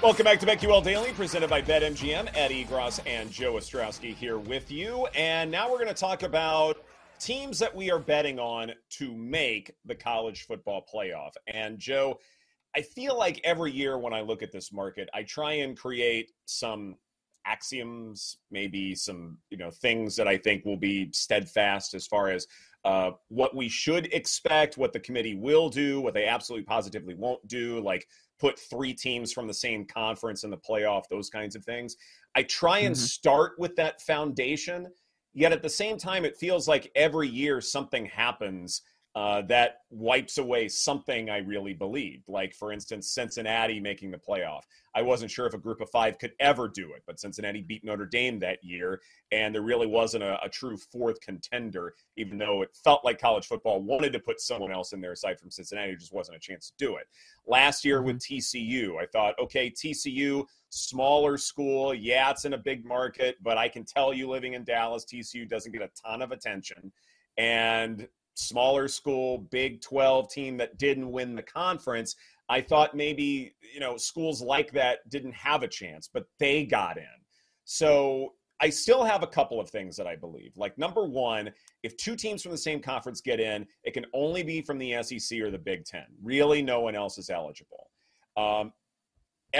Welcome back to BetQL Daily, presented by BetMGM. Ed Egros and Joe Ostrowski here with you. And now we're going to talk about teams that we are betting on to make the college football playoff. And Joe, I feel like every year when I look at this market, I try and create some axioms, maybe some you know things that I think will be steadfast as far as uh, what we should expect, what the committee will do, what they absolutely positively won't do, like put three teams from the same conference in the playoff, those kinds of things. I try and mm-hmm. start with that foundation, yet at the same time, it feels like every year something happens uh, that wipes away something I really believed. Like, for instance, Cincinnati making the playoff. I wasn't sure if a group of five could ever do it, but Cincinnati beat Notre Dame that year, and there really wasn't a, a true fourth contender, even though it felt like college football wanted to put someone else in there aside from Cincinnati. There just wasn't a chance to do it. Last year with mm-hmm. TCU, I thought, okay, TCU, smaller school. Yeah, it's in a big market, but I can tell you living in Dallas, TCU doesn't get a ton of attention. And smaller school, Big 12 team that didn't win the conference. I thought maybe, you know, schools like that didn't have a chance, but they got in. So I still have a couple of things that I believe. Like, number one, if two teams from the same conference get in, it can only be from the SEC or the Big Ten. Really, no one else is eligible. Um,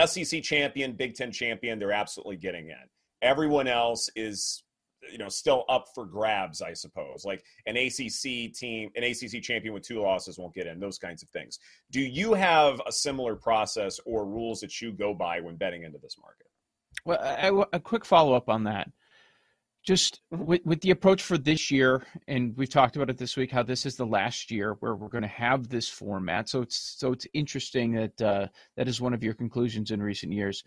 SEC champion, Big Ten champion, they're absolutely getting in. Everyone else is you know still up for grabs i suppose. Like an acc team an acc champion with two losses won't get in those kinds of things. Do you have a similar process or rules that you go by when betting into this market? Well I, a quick follow-up on that. Just mm-hmm. with, with the approach for this year and we've talked about it this week how this is the last year where we're going to have this format. So it's so it's interesting that uh, that is one of your conclusions in recent years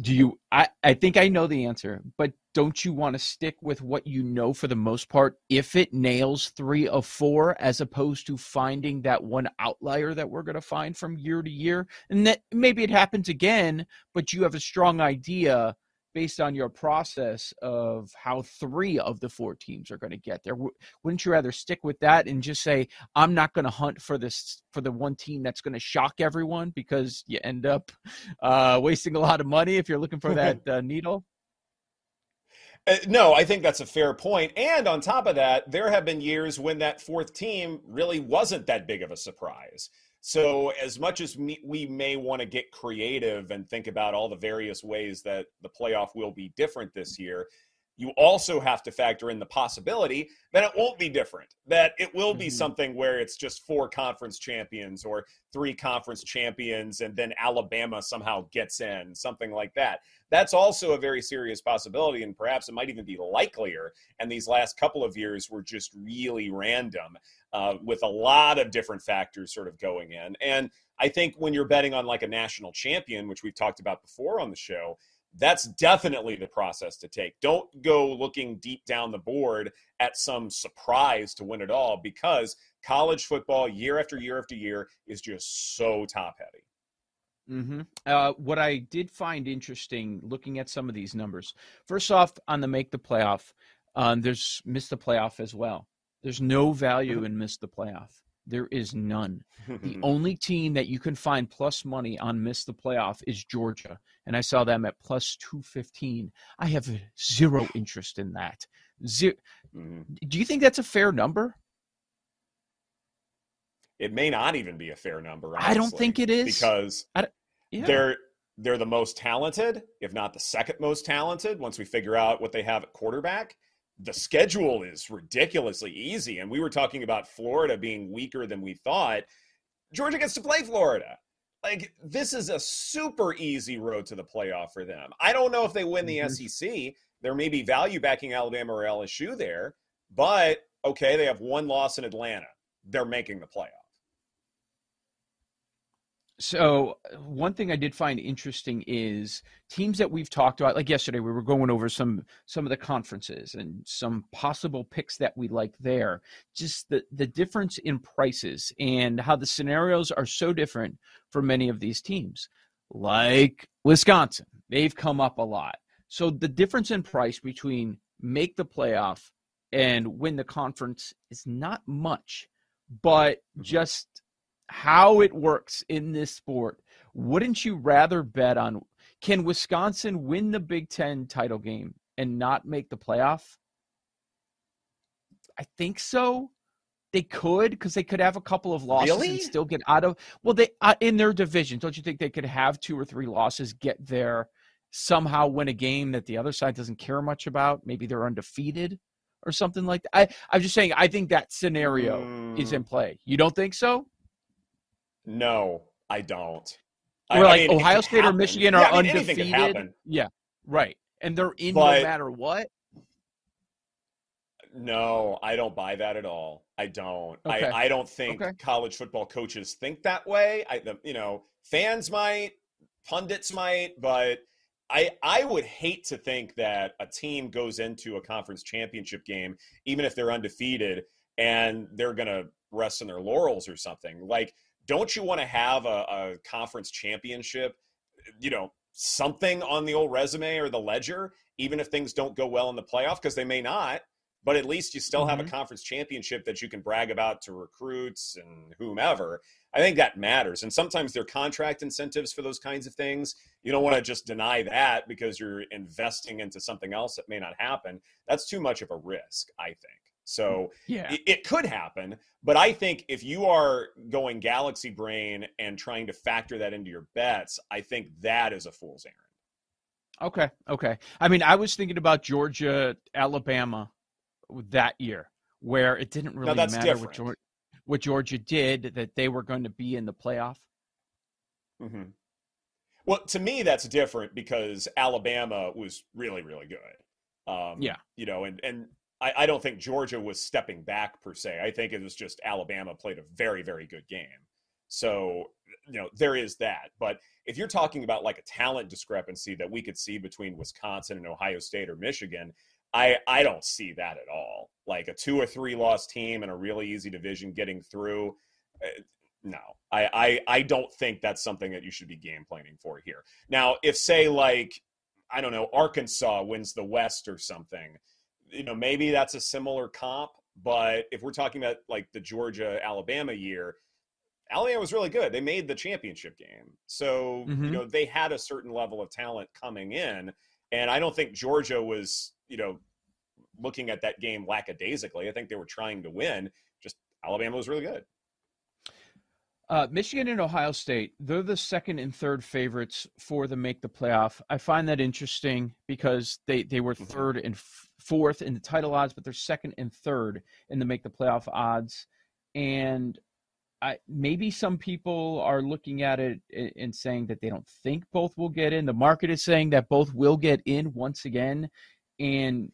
do you I, I think i know the answer but don't you want to stick with what you know for the most part if it nails three of four as opposed to finding that one outlier that we're going to find from year to year? And that maybe it happens again but you have a strong idea based on your process of how three of the four teams are going to get there wouldn't you rather stick with that and just say i'm not going to hunt for this for the one team that's going to shock everyone because you end up uh, wasting a lot of money if you're looking for that uh, needle uh, no, I think that's a fair point. And on top of that, there have been years when that fourth team really wasn't that big of a surprise. So, as much as we may want to get creative and think about all the various ways that the playoff will be different this year, you also have to factor in the possibility that it won't be different, that it will be mm-hmm. something where it's just four conference champions or three conference champions, and then Alabama somehow gets in, something like that. That's also a very serious possibility, and perhaps it might even be likelier. And these last couple of years were just really random uh, with a lot of different factors sort of going in. And I think when you're betting on like a national champion, which we've talked about before on the show, that's definitely the process to take. Don't go looking deep down the board at some surprise to win it all because college football, year after year after year, is just so top heavy. Mm-hmm. Uh, what I did find interesting looking at some of these numbers, first off, on the make the playoff, um, there's miss the playoff as well. There's no value mm-hmm. in miss the playoff. There is none. the only team that you can find plus money on miss the playoff is Georgia, and I saw them at plus two fifteen. I have zero interest in that. Zero. Mm-hmm. Do you think that's a fair number? It may not even be a fair number. Honestly, I don't think it is because yeah. they're they're the most talented, if not the second most talented. Once we figure out what they have at quarterback, the schedule is ridiculously easy. And we were talking about Florida being weaker than we thought. Georgia gets to play Florida. Like, this is a super easy road to the playoff for them. I don't know if they win the mm-hmm. SEC. There may be value backing Alabama or LSU there, but okay, they have one loss in Atlanta. They're making the playoff. So one thing I did find interesting is teams that we've talked about. Like yesterday, we were going over some some of the conferences and some possible picks that we like there. Just the the difference in prices and how the scenarios are so different for many of these teams. Like Wisconsin, they've come up a lot. So the difference in price between make the playoff and win the conference is not much, but mm-hmm. just how it works in this sport, wouldn't you rather bet on can Wisconsin win the Big Ten title game and not make the playoff? I think so. They could because they could have a couple of losses Really? and still get out of. Well, they uh, in their division. Don't you think they could have two or three losses, get there, somehow win a game that the other side doesn't care much about? Maybe they're undefeated or something like that. I, I'm just saying. I think that scenario is Mm, in play. You don't think so? No, I don't. I- Where I like mean, Ohio State or. Michigan Yeah, are I mean, undefeated. Yeah, right. And they're in But- no matter what. No, I don't buy that at all. I don't. Okay. I, I don't think Okay. college football coaches think that way. I, the, you know, fans might, pundits might, but I, I would hate to think that a team goes into a conference championship game, even if they're undefeated, and they're going to rest on their laurels or something. Like, don't you want to have a, a conference championship? You know, something on the old resume or the ledger, even if things don't go well in the playoff, because they may not but at least you still have a Mhm. conference championship that you can brag about to recruits and whomever. I think that matters. And sometimes there are contract incentives for those kinds of things. You don't want to just deny that because you're investing into something else that may not happen. That's too much of a risk, I think. So Yeah. it, it could happen, but I think if you are going galaxy brain and trying to factor that into your bets, I think that is a fool's errand. Okay. Okay. I mean, I was thinking about Georgia, Alabama that year, where it didn't really matter what. Georgia, what Georgia did, that they were going to be in the playoff. Mm-hmm. Well, to me, that's different because Alabama was really, really good. Um, Yeah. You know, and, and I, I don't think Georgia was stepping back per se. I think it was just Alabama played a very, very good game. So, you know, there is that. But if you're talking about like a talent discrepancy that we could see between Wisconsin and Ohio State or Michigan, I, I don't see that at all. Like a two or three loss team in a really easy division getting through. uh, no, I, I I don't think that's something that you should be game planning for here. Now, if say like I don't know Arkansas wins the West or something, you know maybe that's a similar comp. But if we're talking about like the Georgia Alabama year, Alabama was really good. They made the championship game, so Mhm. you know they had a certain level of talent coming in, and I don't think Georgia was you know looking at that game lackadaisically. I think they were trying to win. Just Alabama was really good. Uh, Michigan and Ohio State, they're the second and third favorites for the make the playoff. I find that interesting because they, they were Mhm. third and f- fourth in the title odds, but they're second and third in the make the playoff odds. And I, maybe some people are looking at it and saying that they don't think both will get in. The market is saying that both will get in once again. And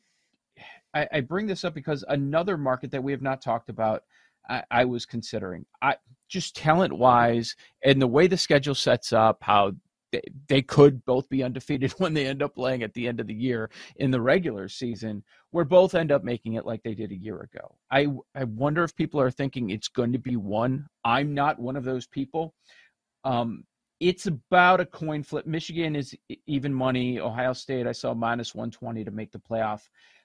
I, I bring this up because another market that we have not talked about, I, I was considering. I just talent wise and the way the schedule sets up, how they, they could both be undefeated when they end up playing at the end of the year in the regular season, where both end up making it like they did a year ago. I I wonder if people are thinking it's going to be one. I'm not one of those people. Um, it's about a coin flip. Michigan is even money. Ohio State, I saw minus 120 to make the playoff.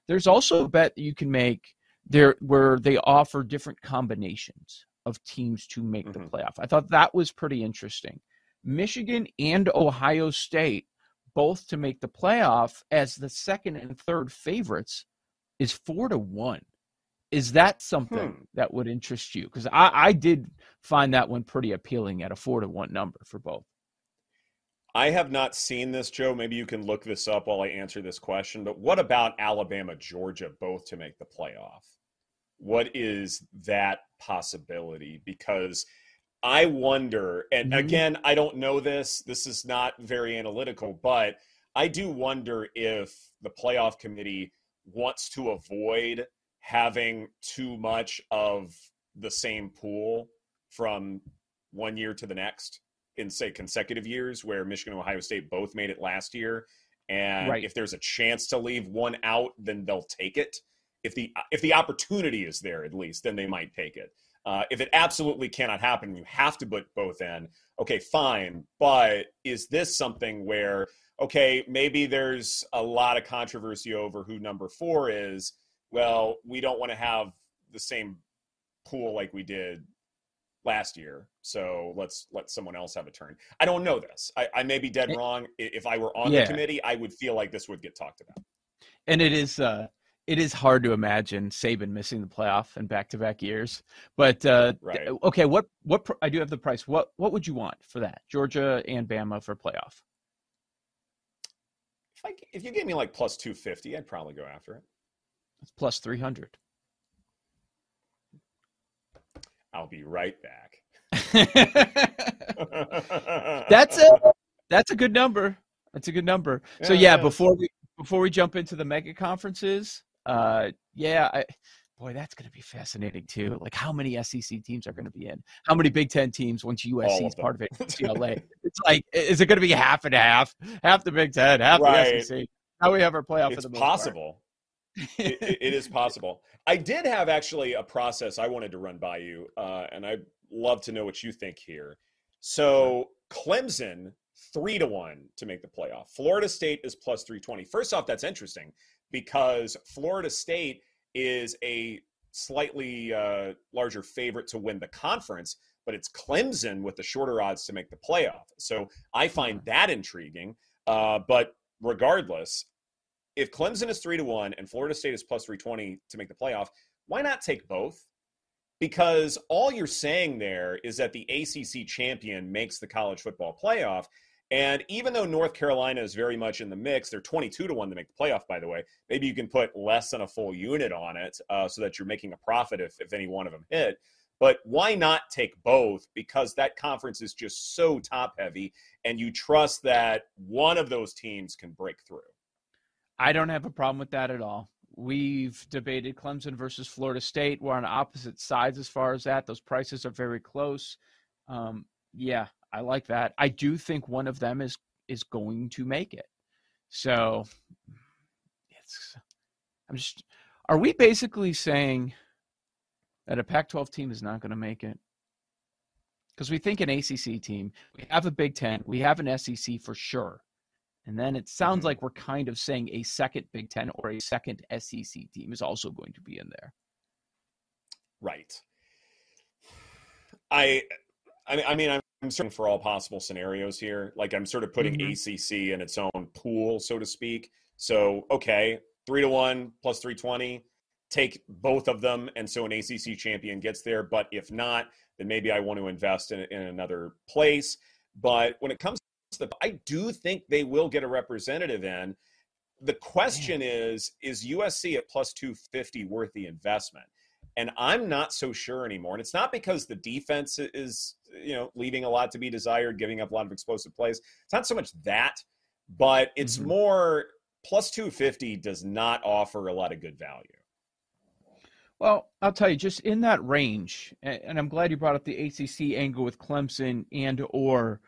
There's also a bet that you can make there where they offer different combinations of teams to make the Mhm. playoff. I thought that was pretty interesting. Michigan and Ohio State both to make the playoff as the second and third favorites is four to one. Is that something Hmm. that would interest you? Because I, I did find that one pretty appealing at a four to one number for both. I have not seen this, Joe. Maybe you can look this up while I answer this question. But what about Alabama, Georgia, both to make the playoff? What is that possibility? Because I wonder, and Mhm. again, I don't know this. This is not very analytical, but I do wonder if the playoff committee wants to avoid having too much of the same pool from one year to the next in say consecutive years where Michigan and Ohio State both made it last year. And Right. if there's a chance to leave one out then they'll take it. If the if the opportunity is there at least then they might take it. Uh, if it absolutely cannot happen you have to put both in. Okay fine. But is this something where okay maybe there's a lot of controversy over who number four is. Well we don't want to have the same pool like we did last year. So let's let someone else have a turn. I don't know this. I, I may be dead Eh wrong. If I were on Yeah. the committee, I would feel like this would get talked about. and it is uh it is hard to imagine Saban missing the playoff in back-to-back years. But uh Right. okay, what what pr- I do have the price. What what would you want for that? Georgia and Bama for playoff. If I if you gave me like plus two fifty, I'd probably go after it. It's plus 300. I'll be right back. That's it. That's a good number. That's a good number. So Yeah, yeah, before we before we jump into the mega conferences, uh yeah, I boy, that's going to be fascinating too. Like how many SEC teams are going to be in? How many Big 10 teams once USC is part of it? UCLA. it's like is it going to be half and half? Half the Big 10, half Right. the SEC. How we have our playoff it's for the possible. it, it- is possible. I did have actually a process I wanted to run by you, uh, and I'd love to know what you think here. So Clemson three to one to make the playoff. Florida State is plus three twenty. First off, that's interesting because Florida State is a slightly uh, larger favorite to win the conference, but it's Clemson with the shorter odds to make the playoff. So I find that intriguing. Uh, but regardless, if Clemson is three to one and Florida State is plus three twenty to make the playoff, why not take both? Because all you're saying there is that the ACC champion makes the college football playoff. And even though North Carolina is very much in the mix, they're 22 to 1 to make the playoff, by the way. Maybe you can put less than a full unit on it uh, so that you're making a profit if, if any one of them hit. But why not take both? Because that conference is just so top heavy, and you trust that one of those teams can break through. I don't have a problem with that at all. We've debated Clemson versus Florida State. We're on opposite sides as far as that. Those prices are very close. Um, yeah, I like that. I do think one of them is is going to make it. So it's I'm just are we basically saying that a Pac-12 team is not going to make it? Because we think an ACC team, we have a Big Ten, we have an SEC for sure. And then it sounds Mhm. like we're kind of saying a second Big Ten or a second SEC team is also going to be in there. Right. I, I, I mean, I'm, I'm certain for all possible scenarios here. Like I'm sort of putting Mhm. ACC in its own pool, so to speak. So okay, three to one plus three twenty. Take both of them, and so an ACC champion gets there. But if not, then maybe I want to invest in, in another place. But when it comes to the, I do think they will get a representative in. The question is, is USC at plus 250 worth the investment? And I'm not so sure anymore. And it's not because the defense is, you know, leaving a lot to be desired, giving up a lot of explosive plays. It's not so much that, but it's Mhm. more plus 250 does not offer a lot of good value. Well, I'll tell you, just in that range, and I'm glad you brought up the ACC angle with Clemson and or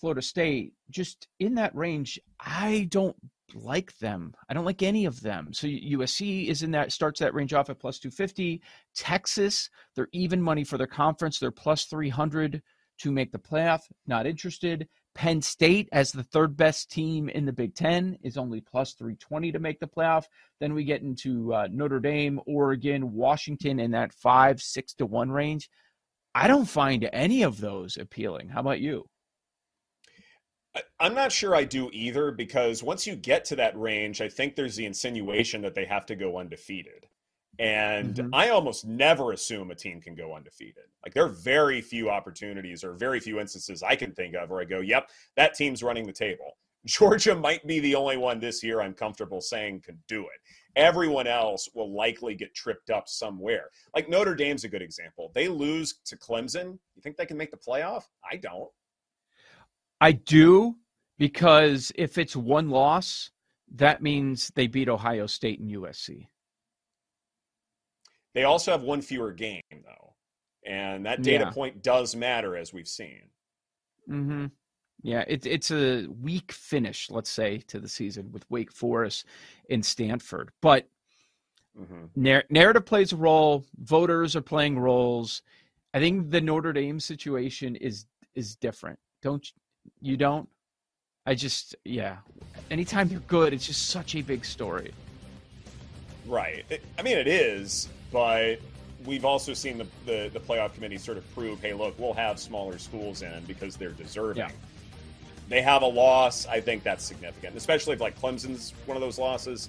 Florida State. Just in that range, I don't like them. I don't like any of them. So USC is in that starts that range off at plus 250. Texas, they're even money for their conference. They're plus 300 to make the playoff. Not interested. Penn State, as the third best team in the Big Ten, is only plus 320 to make the playoff. Then we get into uh, Notre Dame, Oregon, Washington in that five, six to one range. I don't find any of those appealing. How about you? I'm not sure I do either because once you get to that range, I think there's the insinuation that they have to go undefeated. And Mhm. I almost never assume a team can go undefeated. Like there are very few opportunities or very few instances I can think of where I go, yep, that team's running the table. Georgia might be the only one this year I'm comfortable saying can do it. Everyone else will likely get tripped up somewhere. Like Notre Dame's a good example. They lose to Clemson. You think they can make the playoff? I don't. I do because if it's one loss, that means they beat Ohio State and USC. They also have one fewer game, though. And that data Yeah. point does matter, as we've seen. Mm-hmm. Yeah, it's it's a weak finish, let's say, to the season with Wake Forest and Stanford. But hmm Nar- narrative plays a role. Voters are playing roles. I think the Notre Dame situation is is different. Don't you, don't? I just yeah. Anytime they're good, it's just such a big story. Right. I mean, it is, but we've also seen the, the, the playoff committee sort of prove, hey, look, we'll have smaller schools in because they're deserving. Yeah. They have a loss. I think that's significant, especially if like Clemson's one of those losses.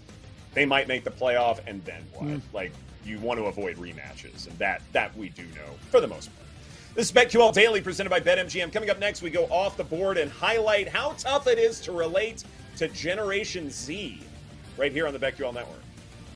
They might make the playoff, and then what? Mm. Like you want to avoid rematches, and that that we do know for the most part. This is BetQL Daily presented by BetMGM. Coming up next, we go off the board and highlight how tough it is to relate to Generation Z right here on the BetQL Network.